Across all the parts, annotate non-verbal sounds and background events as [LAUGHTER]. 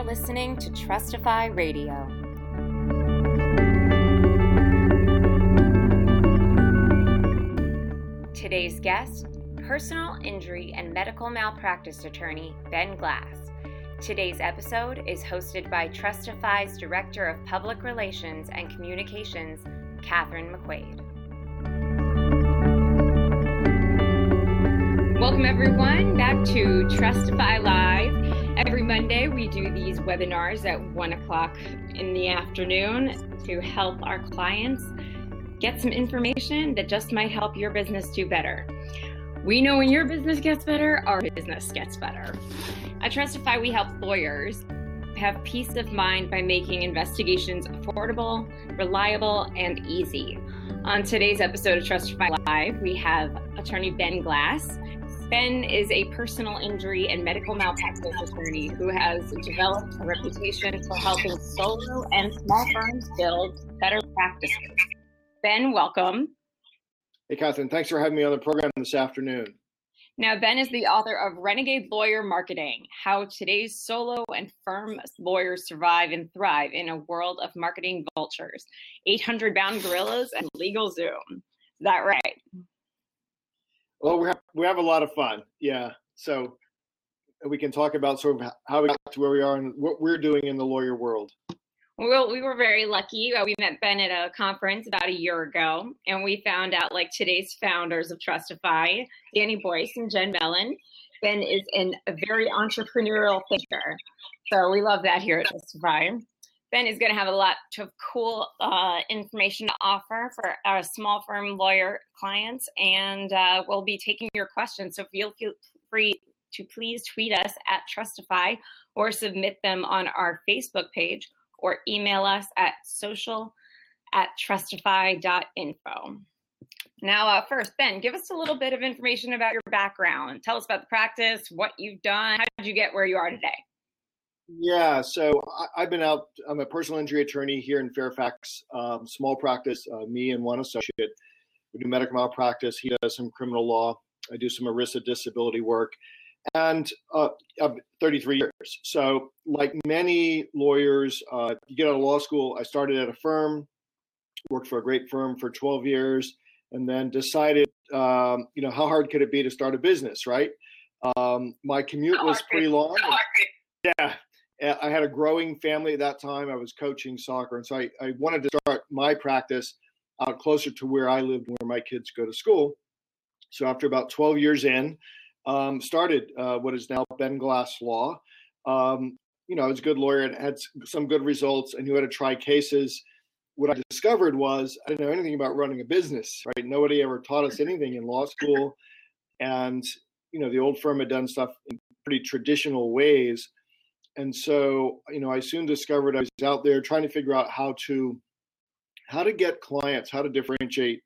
are listening to Trustify Radio. Today's guest, personal injury and medical malpractice attorney Ben Glass. Today's episode is hosted by Trustify's Director of Public Relations and Communications, Catherine McQuaid. Welcome, everyone, back to Trustify Live. Every Monday, we do these webinars at 1 o'clock in the afternoon to help our clients get some information that just might help your business do better. We know when your business gets better, our business gets better. At Trustify, we help lawyers have peace of mind by making investigations affordable, reliable, and easy. On today's episode of Trustify Live, we have attorney Ben Glass. Ben is a personal injury and medical malpractice attorney who has developed a reputation for helping solo and small firms build better practices. Ben, welcome. Hey, Catherine, thanks for having me on the program this afternoon. Now, Ben is the author of Renegade Lawyer Marketing How Today's Solo and Firm Lawyers Survive and Thrive in a World of Marketing Vultures 800 Bound Gorillas and LegalZoom. Is that right? Well, we have, we have a lot of fun. Yeah. So we can talk about sort of how we got to where we are and what we're doing in the lawyer world. Well, we were very lucky. Uh, we met Ben at a conference about a year ago, and we found out like today's founders of Trustify, Danny Boice and Jen Mellon. Ben is an, a very entrepreneurial thinker. So we love that here at Trustify. Ben is going to have a lot of cool uh, information to offer for our small firm lawyer clients, and uh, we'll be taking your questions. So feel, free to please tweet us at Trustify or submit them on our Facebook page or email us at social at trustify.info. Now, uh, first, Ben, give us a little bit of information about your background. Tell us about the practice, what you've done, how did you get where you are today? Yeah, so I, have been out. I'm a personal injury attorney here in Fairfax, um, small practice. Uh, me and one associate. We do medical malpractice. He does some criminal law. I do some ERISA disability work, and uh, 33 years. So, like many lawyers, uh, you get out of law school. I started at a firm, worked for a great firm for 12 years, and then decided, um, you know, how hard could it be to start a business, right? Um, my commute was pretty long. [LAUGHS] Yeah, I had a growing family at that time. I was coaching soccer, and so I, I wanted to start my practice out closer to where I lived, where my kids go to school. So after about 12 years in, um, started uh, what is now Ben Glass Law. Um, you know, I was a good lawyer and had some good results and knew how to try cases. What I discovered was I didn't know anything about running a business, right? Nobody ever taught us anything in law school. And, you know, the old firm had done stuff in pretty traditional ways. And so, you know, I soon discovered I was out there trying to figure out how to how to get clients, how to differentiate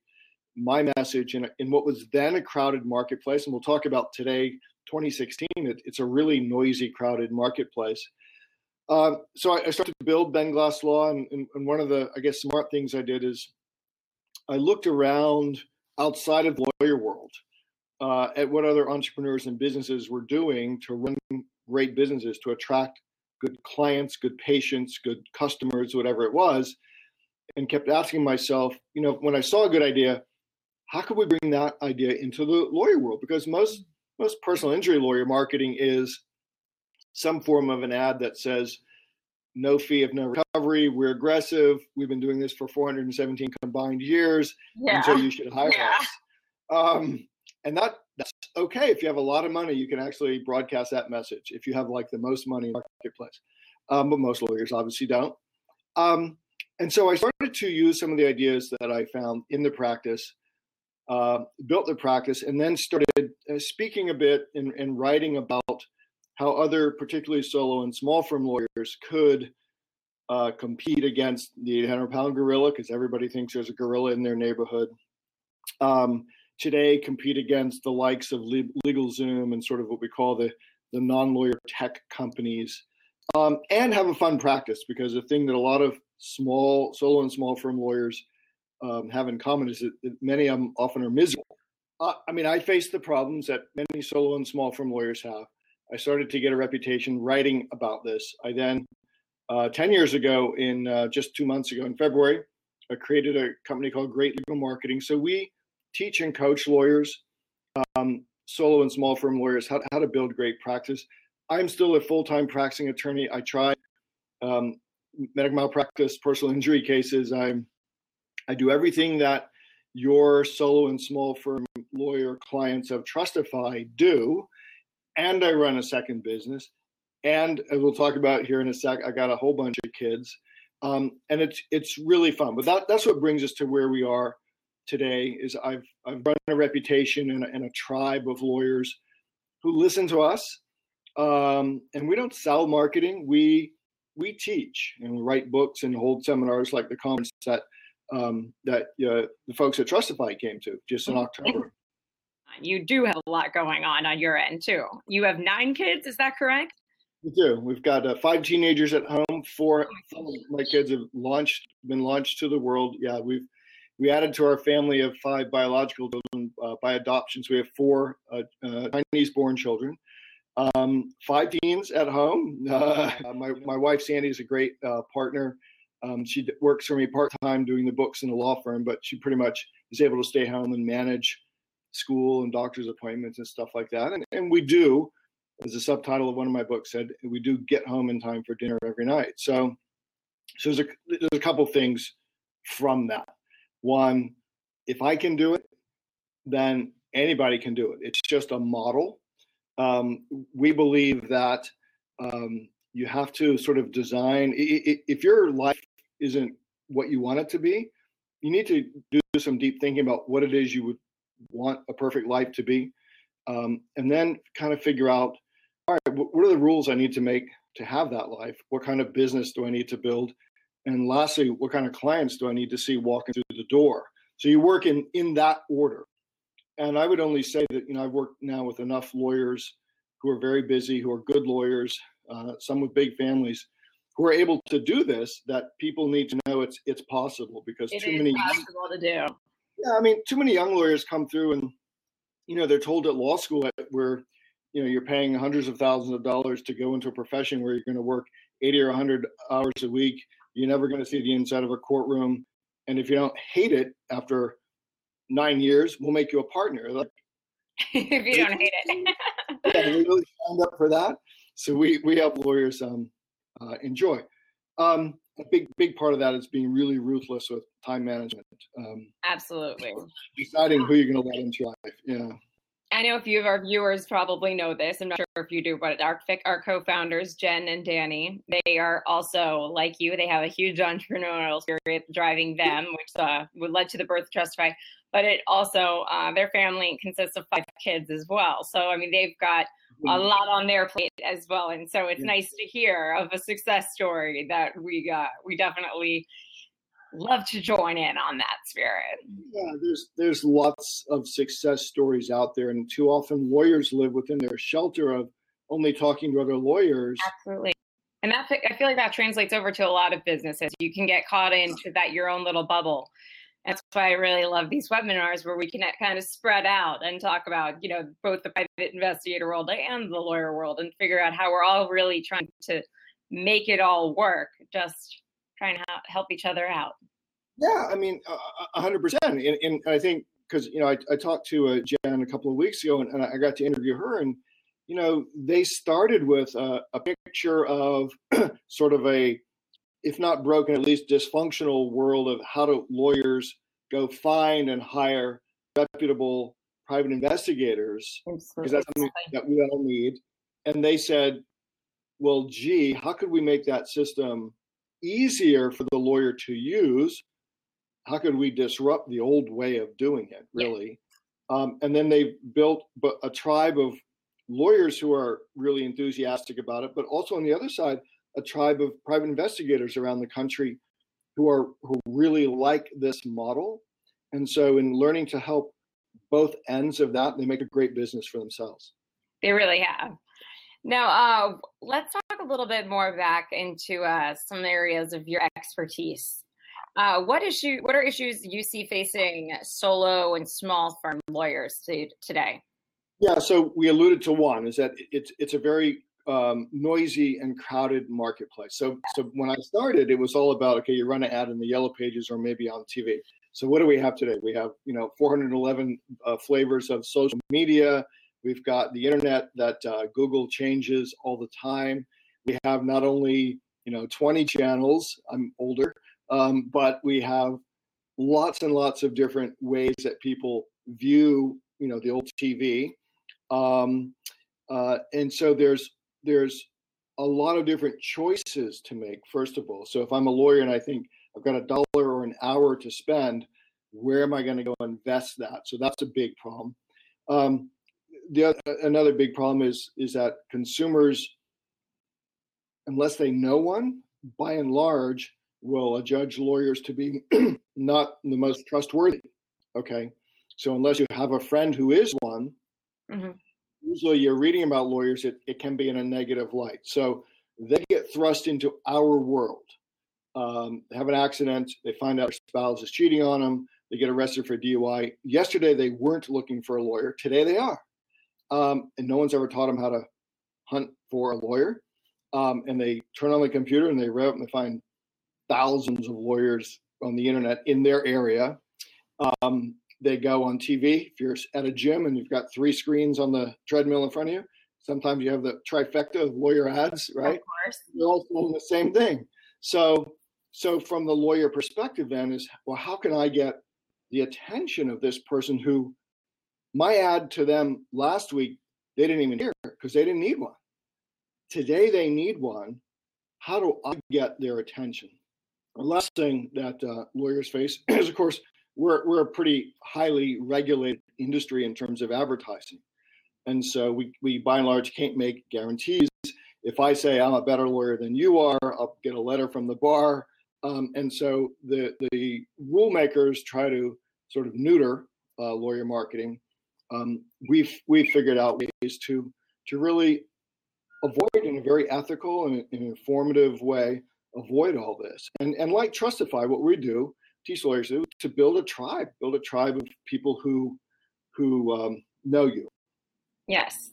my message in, in what was then a crowded marketplace. And we'll talk about today, 2016, it, it's a really noisy, crowded marketplace. Um, so I, I, started to build Ben Glass Law, and, and, and, one of the, I guess, smart things I did is I looked around outside of the lawyer world uh, at what other entrepreneurs and businesses were doing to run great businesses, to attract good clients, good patients, good customers, whatever it was, and kept asking myself, you know, when I saw a good idea, how could we bring that idea into the lawyer world? Because most most personal injury lawyer marketing is some form of an ad that says no fee of no recovery. We're aggressive. We've been doing this for 417 combined years, yeah. and so you should [LAUGHS] hire yeah. us. Um, and that that's okay if you have a lot of money. You can actually broadcast that message if you have like the most money in the marketplace. Um, but most lawyers obviously don't. Um, and so I started to use some of the ideas that I found in the practice uh, built the practice, and then started uh, speaking a bit and, and, writing about how other, particularly solo and small firm lawyers, could uh, compete against the 800 pound gorilla, because everybody thinks there's a gorilla in their neighborhood. Um, today, compete against the likes of LegalZoom and sort of what we call the, the non lawyer tech companies. Um, and have a fun practice because the thing that a lot of small solo and small firm lawyers um, have in common is that many of them often are miserable. Uh, I mean, I face the problems that many solo and small firm lawyers have. I started to get a reputation writing about this. I then, uh, 10 years ago, in uh, just two months ago in February, I created a company called Great Legal Marketing. So we teach and coach lawyers, um, solo and small firm lawyers, how, how to build great practice. I'm still a full time practicing attorney. I try um, medical malpractice, personal injury cases. I'm I do everything that your solo and small firm lawyer clients of Trustify do, and I run a second business. And as we'll talk about here in a sec, I got a whole bunch of kids, um, and it's it's really fun. But that that's what brings us to where we are today. Is I've I've run a reputation and a, and a tribe of lawyers who listen to us, um, and we don't sell marketing. We we teach and we write books and hold seminars like the conference that um, that uh, the folks at Trustify came to just in October. You do have a lot going on on your end too. You have nine kids, is that correct? We do. We've got uh, five teenagers at home. Four, four of my kids have launched, been launched to the world. Yeah, we've we added to our family of five biological children uh, by adoptions. We have four uh, uh, Chinese-born children, um, five teens at home. [LAUGHS] Uh, my my wife Sandy is a great partner. Um, she works for me part time doing the books in the law firm, but she pretty much is able to stay home and manage school and doctor's appointments and stuff like that. And, and we do, as the subtitle of one of my books said, we do get home in time for dinner every night. So, so there's a, there's a couple things from that. One, if I can do it, then anybody can do it. It's just a model. Um, we believe that um, you have to sort of design. If your life isn't what you want it to be, you need to do some deep thinking about what it is you would want a perfect life to be, um, and then kind of figure out, all right, what are the rules I need to make to have that life? What kind of business do I need to build? And lastly, what kind of clients do I need to see walking through the door? So you work in in that order. And I would only say that you know I've worked now with enough lawyers who are very busy, who are good lawyers, uh, some with big families, who are able to do this that people need to know it's it's possible because it too many possible to do. Yeah, I mean, too many young lawyers come through and you know they're told at law school where you know you're paying hundreds of thousands of dollars to go into a profession where you're going to work 80 or 100 hours a week. You're never going to see the inside of a courtroom, and if you don't hate it after nine years, we'll make you a partner. Like, [LAUGHS] if you don't hate it, [LAUGHS] yeah, we really signed up for that. So we we help lawyers um, uh, enjoy. Um, a big big part of that is being really ruthless with time management. Um, Absolutely. Deciding who you're going to let into your life. Yeah. I know a few of our viewers probably know this. I'm not sure if you do, but our, our co-founders, Jen and Danny, they are also like you. They have a huge entrepreneurial spirit driving them, which uh, would lead to the birth of Trustify. But it also uh, their family consists of five kids as well. So I mean, they've got a mm-hmm. lot on their plate as well, and so it's yeah. nice to hear of a success story that we got. We definitely love to join in on that spirit. Yeah, there's there's lots of success stories out there, and too often lawyers live within their shelter of only talking to other lawyers. Absolutely. And that I feel like that translates over to a lot of businesses. You can get caught into that your own little bubble. That's why I really love these webinars where we can kind of spread out and talk about, you know, both the private investigator world and the lawyer world and figure out how we're all really trying to make it all work. Just trying to help each other out. Yeah, I mean, a hundred percent. And I think because you know I, I talked to uh, Jen a couple of weeks ago, and, and, I got to interview her, and you know they started with a, a picture of [CLEARS THROAT] sort of a, if not broken, at least dysfunctional world of how do lawyers go find and hire reputable private investigators because that's something that we all need. And they said, well, gee, how could we make that system easier for the lawyer to use. How could we disrupt the old way of doing it, really? Yeah. Um, and then they built a tribe of lawyers who are really enthusiastic about it, but also on the other side, a tribe of private investigators around the country who are who really like this model. And so, in learning to help both ends of that, they make a great business for themselves. They really have. Now, uh, let's talk a little bit more back into uh, some areas of your expertise. Uh, what issue? What are issues you see facing solo and small firm lawyers to, today? Yeah, so we alluded to one is that it's it's a very um, noisy and crowded marketplace. So so when I started, it was all about okay, you run an ad in the yellow pages or maybe on TV. So what do we have today? We have you know 411 uh, flavors of social media. We've got the internet that uh, Google changes all the time. We have not only you know 20 channels. I'm older, um, but we have lots and lots of different ways that people view you know the old TV. Um, uh, and so there's there's a lot of different choices to make. First of all, so if I'm a lawyer and I think I've got a dollar or an hour to spend, where am I going to go invest that? So that's a big problem. Um, the other another big problem is is that consumers, unless they know one, by and large, will judge lawyers to be [CLEARS THROAT] not the most trustworthy. Okay, so unless you have a friend who is one, mm-hmm. usually you're reading about lawyers, it, it can be in a negative light. So they get thrust into our world. Um, have an accident, they find out their spouse is cheating on them, they get arrested for DUI. Yesterday they weren't looking for a lawyer, today they are. Um, and no one's ever taught them how to hunt for a lawyer. Um, and they turn on the computer and they read and they find thousands of lawyers on the internet in their area. Um, they go on TV. If you're at a gym and you've got three screens on the treadmill in front of you, sometimes you have the trifecta of lawyer ads, right? Of course. They're all doing the same thing. So, so from the lawyer perspective, then is well, how can I get the attention of this person who my ad to them last week they didn't even hear because they didn't need one. Today they need one. How do I get their attention? The last thing that uh, lawyers face [CLEARS THROAT] is, of course, we're we're a pretty highly regulated industry in terms of advertising, and so we we by and large can't make guarantees. If I say I'm a better lawyer than you are, I'll get a letter from the bar, um, and so the the rule makers try to sort of neuter uh, lawyer marketing. Um, we've we've figured out ways to to really avoid in a very ethical and, and informative way avoid all this. And and like Trustify, what we do teach lawyers to, to build a tribe, build a tribe of people who who um, know you. Yes,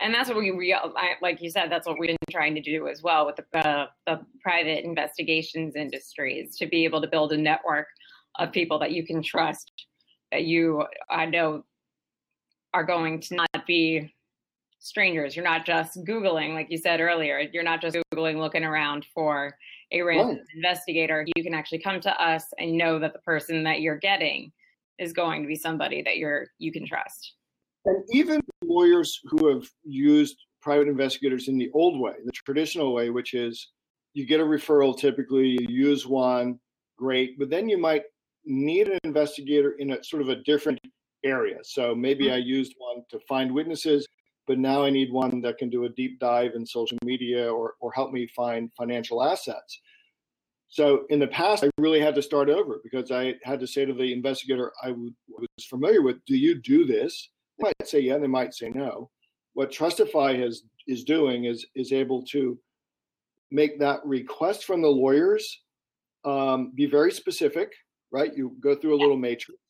and that's what we, we like you said. That's what we've been trying to do as well with the, uh, the private investigations industries to be able to build a network of people that you can trust, that you I know are going to not be strangers. You're not just Googling, like you said earlier. You're not just Googling looking around for a random right. investigator, you can actually come to us and know that the person that you're getting is going to be somebody that you're you can trust. And even lawyers who have used private investigators in the old way, the traditional way, which is you get a referral typically, you use one, great, but then you might need an investigator in a sort of a different area. So maybe mm-hmm. I used one to find witnesses, but now I need one that can do a deep dive in social media or, or help me find financial assets. So in the past, I really had to start over because I had to say to the investigator I was familiar with, "Do you do this?" They might say yeah, they might say no. What Trustify has is doing is is able to make that request from the lawyers um, be very specific, right? You go through a little matrix,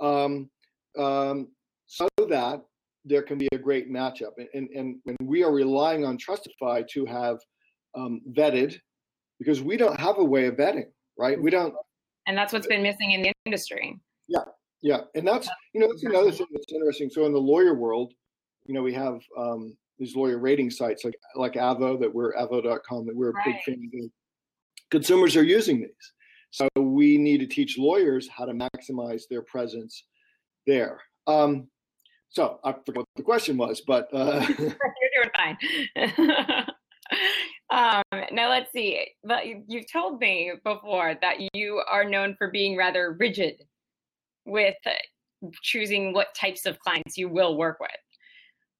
um, um, so that there can be a great matchup. And, and, and we are relying on Trustify to have um, vetted because we don't have a way of vetting, right? We don't. And that's what's been missing in the industry. Yeah, yeah, and that's you know that's another thing that's interesting. So in the lawyer world, you know, we have um, these lawyer rating sites like like Avvo that we're Avvo.com that we're a right. big fan of. Consumers are using these, so we need to teach lawyers how to maximize their presence there. Um, so I forgot what the question was, but uh... [LAUGHS] you're doing fine. [LAUGHS] um, now let's see. You've told me before that you are known for being rather rigid with choosing what types of clients you will work with.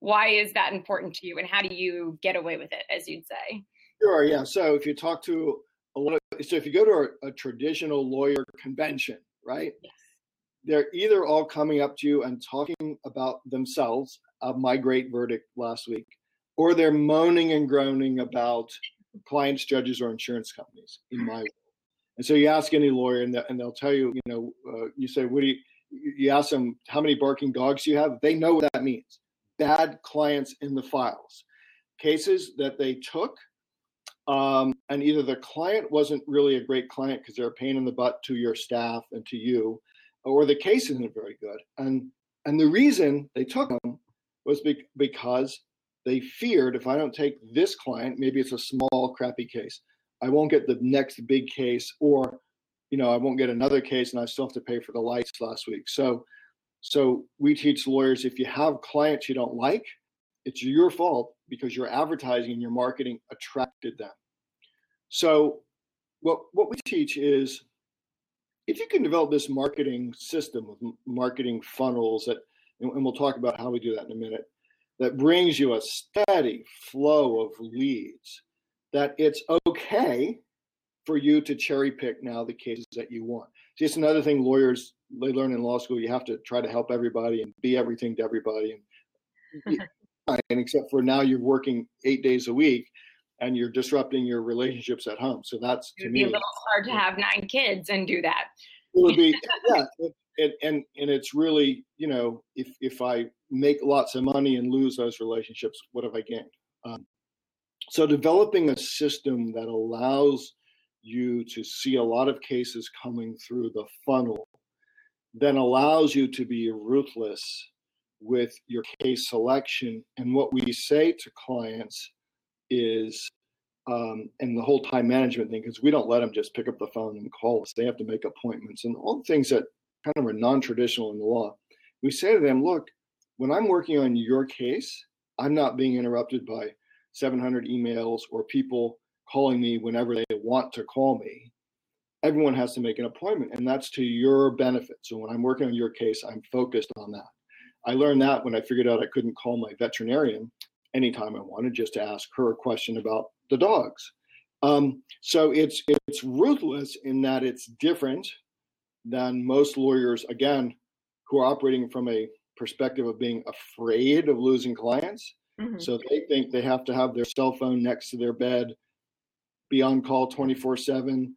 Why is that important to you, and how do you get away with it, as you'd say? Sure. Yeah. So if you talk to a lot of, so if you go to a, a traditional lawyer convention, right? Yes they're either all coming up to you and talking about themselves of my great verdict last week, or they're moaning and groaning about clients, judges, or insurance companies in my world. And so you ask any lawyer, and, and they'll tell you, you know, uh, you say, what do you, you ask them, how many barking dogs you have? They know what that means. bad clients in the files, cases that they took, um, and either the client wasn't really a great client because they're a pain in the butt to your staff and to you, or the case isn't very good. And and the reason they took them was be- because they feared if I don't take this client, maybe it's a small crappy case, I won't get the next big case, or you know, I won't get another case and I still have to pay for the lights last week. So so we teach lawyers if you have clients you don't like, it's your fault because your advertising and your marketing attracted them. So what what we teach is if you can develop this marketing system with marketing funnels that and we'll talk about how we do that in a minute that brings you a steady flow of leads that it's okay for you to cherry pick now the cases that you want. Just another thing lawyers they learn in law school you have to try to help everybody and be everything to everybody and, [LAUGHS] and except for now you're working eight days a week and you're disrupting your relationships at home so that's be me, a little hard to have nine kids and do that it would be [LAUGHS] yeah it, and and it's really you know if if i make lots of money and lose those relationships what have i gained um, so developing a system that allows you to see a lot of cases coming through the funnel then allows you to be ruthless with your case selection. And what we say to clients is, um, and the whole time management thing, because we don't let them just pick up the phone and call us. They have to make appointments and all the things that kind of are non traditional in the law. We say to them, look, when I'm working on your case, I'm not being interrupted by 700 emails or people calling me whenever they want to call me everyone has to make an appointment and that's to your benefit so when i'm working on your case i'm focused on that i learned that when i figured out i couldn't call my veterinarian anytime i wanted just to ask her a question about the dogs. Um, so it's it's ruthless in that it's different than most lawyers again who are operating from a perspective of being afraid of losing clients. Mm-hmm. so they think they have to have their cell phone next to their bed be on call 24 7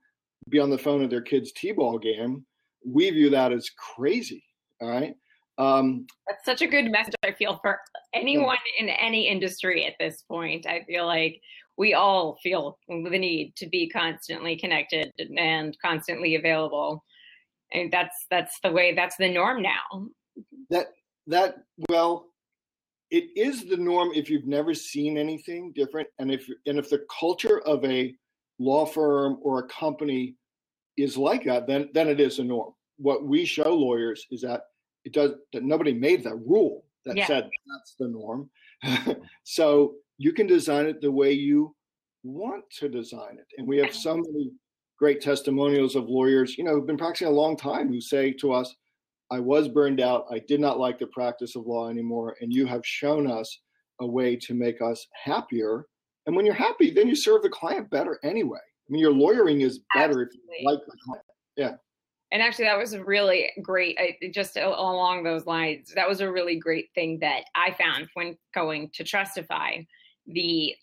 be on the phone at their kid's t-ball game. We view that as crazy all right um, that's such a good message i feel for anyone in any industry at this point. I feel like we all feel the need to be constantly connected and constantly available. And that's that's the way that's the norm now. That that well it is the norm if you've never seen anything different and if and if the culture of a law firm or a company is like that, then then it is a norm. What we show lawyers is that it does that nobody made that rule that yeah. said that's the norm. [LAUGHS] so you can design it the way you want to design it. And we have so many great testimonials of lawyers, you know, who've been practicing a long time who say to us, I was burned out. I did not like the practice of law anymore. And you have shown us a way to make us happier. And when you're happy, then you serve the client better anyway. I mean, your lawyering is better Absolutely. if you like the client. Yeah. And actually, that was a really great, just along those lines, that was a really great thing that I found when going to Trustify. The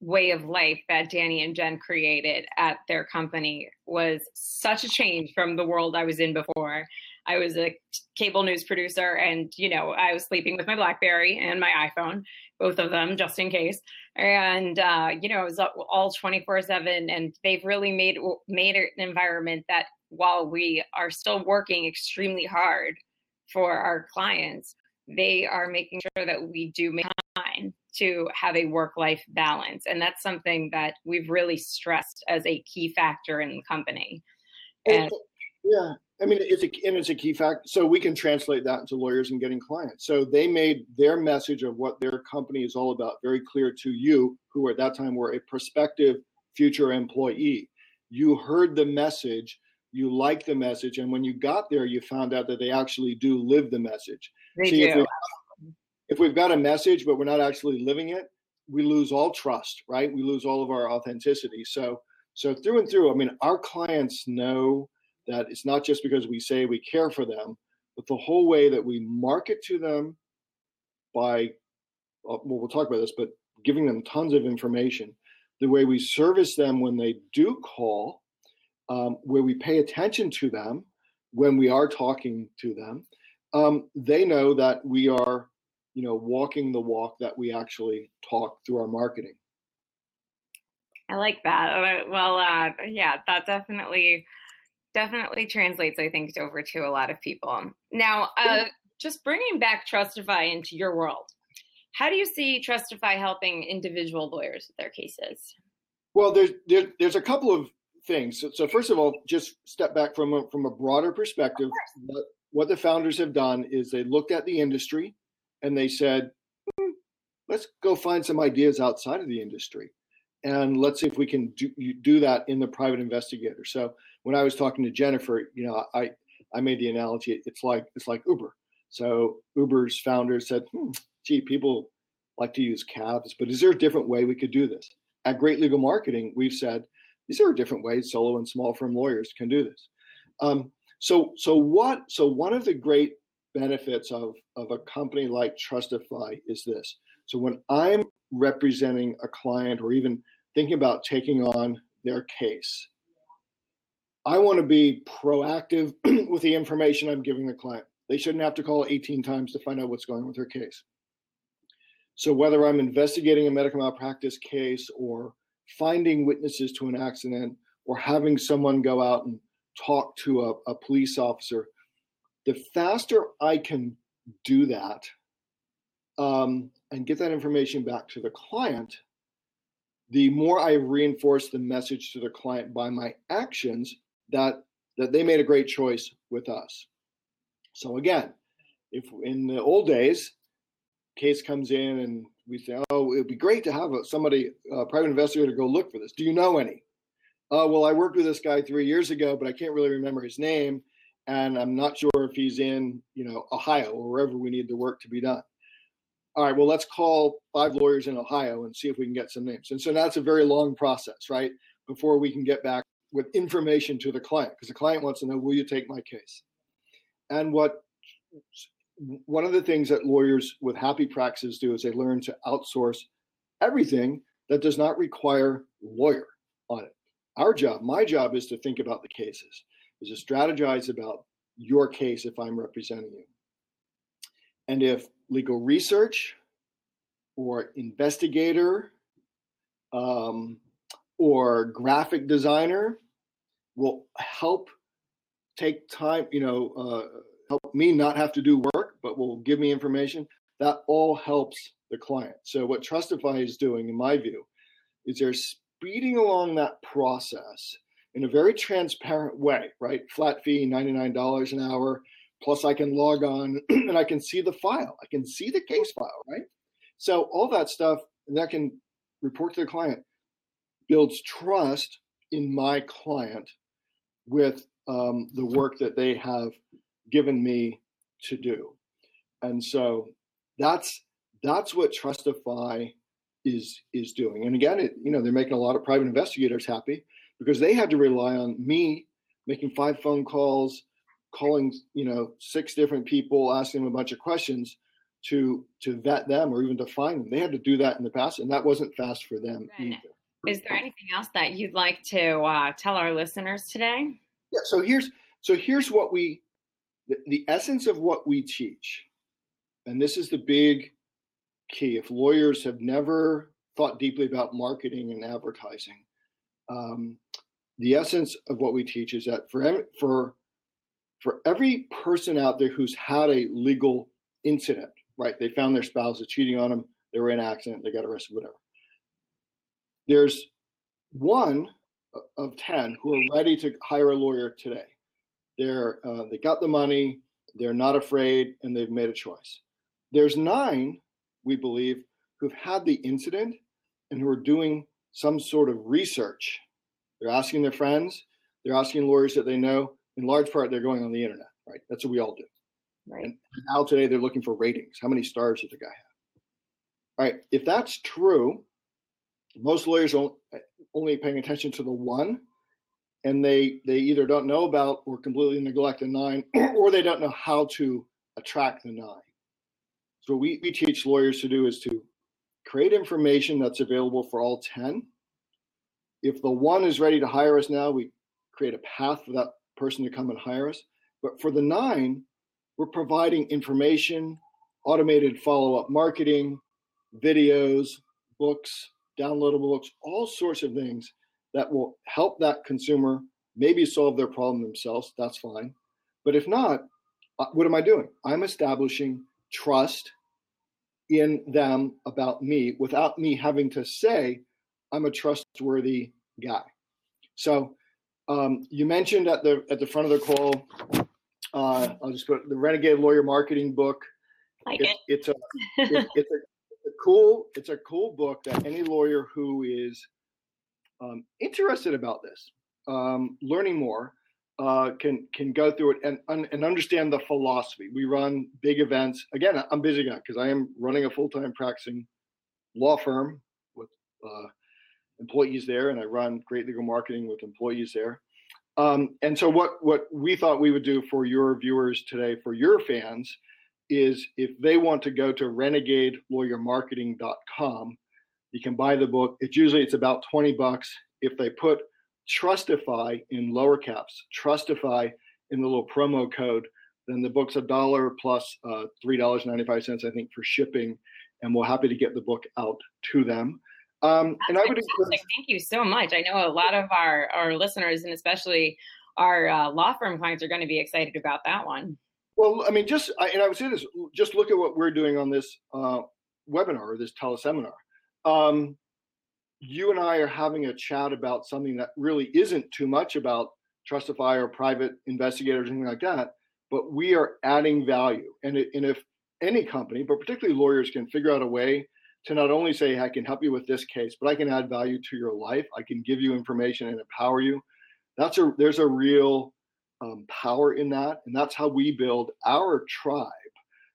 way of life that Danny and Jen created at their company was such a change from the world I was in before. I was a cable news producer and, you know, I was sleeping with my Blackberry and my iPhone, both of them just in case. And, uh, you know, it was all 24 seven and they've really made, made an environment that while we are still working extremely hard for our clients, they are making sure that we do make time to have a work life balance. And that's something that we've really stressed as a key factor in the company. And, yeah, I mean, it's a and it's a key fact. So we can translate that into lawyers and getting clients. So they made their message of what their company is all about very clear to you, who at that time were a prospective future employee. You heard the message, you like the message, and when you got there, you found out that they actually do live the message. They See, do. If, we, if we've got a message but we're not actually living it, we lose all trust, right? We lose all of our authenticity. So, so through and through, I mean, our clients know that it's not just because we say we care for them, but the whole way that we market to them by, uh, well, we'll talk about this, but giving them tons of information, the way we service them when they do call, um, where we pay attention to them when we are talking to them, um, they know that we are you know, walking the walk that we actually talk through our marketing. I like that. Well, uh, yeah, that definitely definitely translates, I think, over to a lot of people. Now, uh, just bringing back Trustify into your world, how do you see Trustify helping individual lawyers with their cases? Well, there's there, there's a couple of things. So, so, first of all, just step back from a, from a broader perspective. What, what the founders have done is they looked at the industry and they said, hmm, let's go find some ideas outside of the industry and let's see if we can do, do that in the private investigator. So when I was talking to Jennifer, you know, I I made the analogy. It's like it's like Uber. So Uber's founder said, hmm, "Gee, people like to use cabs, but is there a different way we could do this?" At Great Legal Marketing, we've said, "Is there a different ways solo and small firm lawyers can do this?" Um, so so what? So one of the great benefits of of a company like Trustify is this. So when I'm representing a client or even thinking about taking on their case. I want to be proactive [CLEARS THROAT] with the information I'm giving the client. They shouldn't have to call 18 times to find out what's going on with their case. So, whether I'm investigating a medical malpractice case or finding witnesses to an accident or having someone go out and talk to a, a police officer, the faster I can do that um, and get that information back to the client, the more I reinforce the message to the client by my actions that that they made a great choice with us. So again, if in the old days, case comes in and we say, "Oh, it'd be great to have somebody, a private investigator, go look for this. Do you know any?" Uh, well, I worked with this guy three years ago, but I can't really remember his name, and I'm not sure if he's in, you know, Ohio or wherever we need the work to be done all right, well, let's call five lawyers in Ohio and see if we can get some names. And so that's a very long process, right? Before we can get back with information to the client, because the client wants to know, will you take my case? And what one of the things that lawyers with happy practices do is they learn to outsource everything that does not require lawyer on it. Our job, my job is to think about the cases, is to strategize about your case if I'm representing you. And if legal research or investigator um, or graphic designer will help take time, you know, uh, help me not have to do work, but will give me information. That all helps the client. So, what Trustify is doing, in my view, is they're speeding along that process in a very transparent way, right? Flat fee, $99 an hour. Plus, I can log on [CLEARS THROAT] and I can see the file. I can see the case file, right? So all that stuff that can report to the client builds trust in my client with um, the work that they have given me to do. And so that's that's what Trustify is is doing. And again, it, you know, they're making a lot of private investigators happy because they had to rely on me making five phone calls, calling you know six different people asking them a bunch of questions to to vet them or even to find them they had to do that in the past and that wasn't fast for them either is there anything else that you'd like to uh, tell our listeners today yeah so here's so here's what we the, essence of what we teach and this is the big key if lawyers have never thought deeply about marketing and advertising um, the essence of what we teach is that for for for every person out there who's had a legal incident, right? They found their spouse is cheating on them, they were in an accident, they got arrested, whatever. There's one of 10 who are ready to hire a lawyer today. They're, uh, they got the money, they're not afraid, and they've made a choice. There's nine, we believe, who've had the incident and who are doing some sort of research. They're asking their friends, they're asking lawyers that they know, in large part they're going on the internet, right? That's what we all do. Right. And now today they're looking for ratings. How many stars did the guy have? All right. If that's true, most lawyers are only paying attention to the one, and they they either don't know about or completely neglect the nine, [CLEARS THROAT] or they don't know how to attract the nine. So what we, we teach lawyers to do is to create information that's available for all 10. If the one is ready to hire us now, we create a path for that person to come and hire us. But for the nine, we're providing information automated follow up marketing, videos, books, downloadable books, all sorts of things that will help that consumer maybe solve their problem themselves. That's fine. But if not, uh, what am I doing? I'm establishing trust in them about me without me having to say I'm a trustworthy guy. So um, you mentioned at the at the front of the call, uh, I'll just put the Renegade Lawyer Marketing book. Like it. It's a it, [LAUGHS] it's a cool it's a cool book that any lawyer who is um, interested about this um, learning more uh, can can go through it and and understand the philosophy. We run big events. Again i'm busy guy because i am running a full-time practicing law firm with uh, employees there and i run great legal marketing with employees there. Um, and so what what we thought we would do for your viewers today for your fans is if they want to go to renegadelawyermarketing.com, you can buy the book. It's usually it's about 20 bucks. If they put Trustify in lower caps, Trustify in the little promo code, then the book's a dollar plus uh, three dollars ninety five cents, I think, for shipping, and we're happy to get the book out to them. Um, and I would encourage- thank you so much. I know a lot of our our listeners, and especially our uh, law firm clients, are going to be excited about that one. Well, I mean, just and I would say this: just look at what we're doing on this uh, webinar or this teleseminar. Um, you and I are having a chat about something that really isn't too much about Trustify or private investigators or anything like that, but we are adding value. And, it, and if any company, but particularly lawyers, can figure out a way to not only say, I can help you with this case, but I can add value to your life, I can give you information and empower you. That's a there's a real um, power in that. And that's how we build our tribe,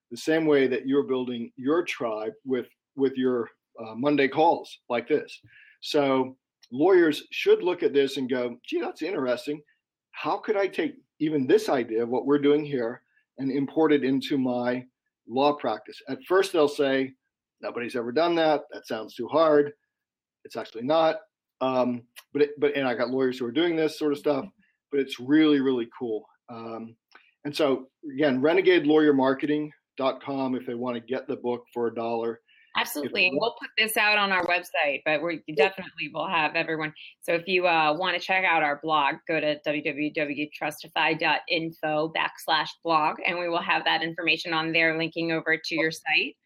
the same way that you're building your tribe with, with your uh, Monday calls like this. So lawyers should look at this and go, gee, that's interesting. How could I take even this idea of what we're doing here and import it into my law practice? At first, they'll say, nobody's ever done that. That sounds too hard. It's actually not. Um, but it, but and I got lawyers who are doing this sort of stuff but it's really, really cool. Um, and so again, renegadelawyermarketing.com if they want to get the book for a dollar. Absolutely. We'll put this out on our website, but we definitely will have everyone. So if you uh, want to check out our blog, go to www.trustify.info backslash blog, and we will have that information on there linking over to your site.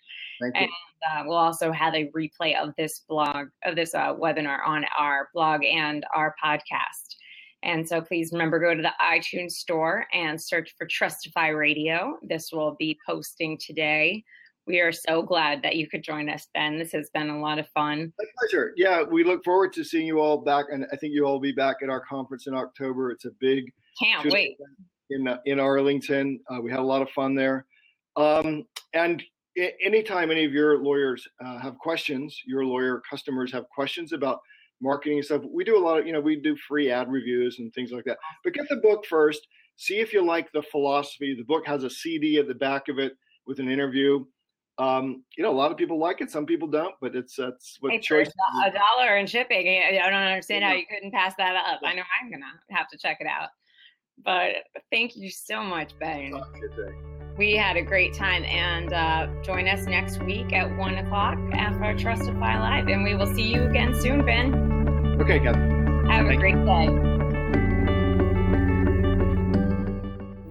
Thank you. And uh, we'll also have a replay of this blog, of this uh, webinar on our blog and our podcast. And so please remember, go to the iTunes store and search for Trustify Radio. This will be posting today. We are so glad that you could join us, Ben. This has been a lot of fun. My pleasure. Yeah, we look forward to seeing you all back, and I think you all will be back at our conference in October. It's a big can't wait in uh, in Arlington. Uh, we had a lot of fun there, um, and anytime any of your lawyers uh, have questions, your lawyer customers have questions about marketing and stuff. We do a lot of, you know, we do free ad reviews and things like that. But get the book first. See if you like the philosophy. The book has a CD at the back of it with an interview. Um, you know, a lot of people like it. Some people don't, but it's that's what hey, choice. A dollar in shipping. I don't understand how you couldn't pass that up. I know I'm gonna have to check it out. But thank you so much, Ben. We had a great time, and uh, join us next week at one o'clock after Trustify Live, and we will see you again soon, Ben. Okay, Kevin. Have Thank a great you. day.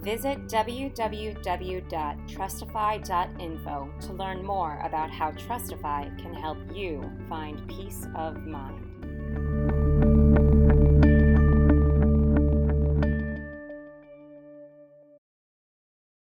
Visit www.trustify.info to learn more about how Trustify can help you find peace of mind.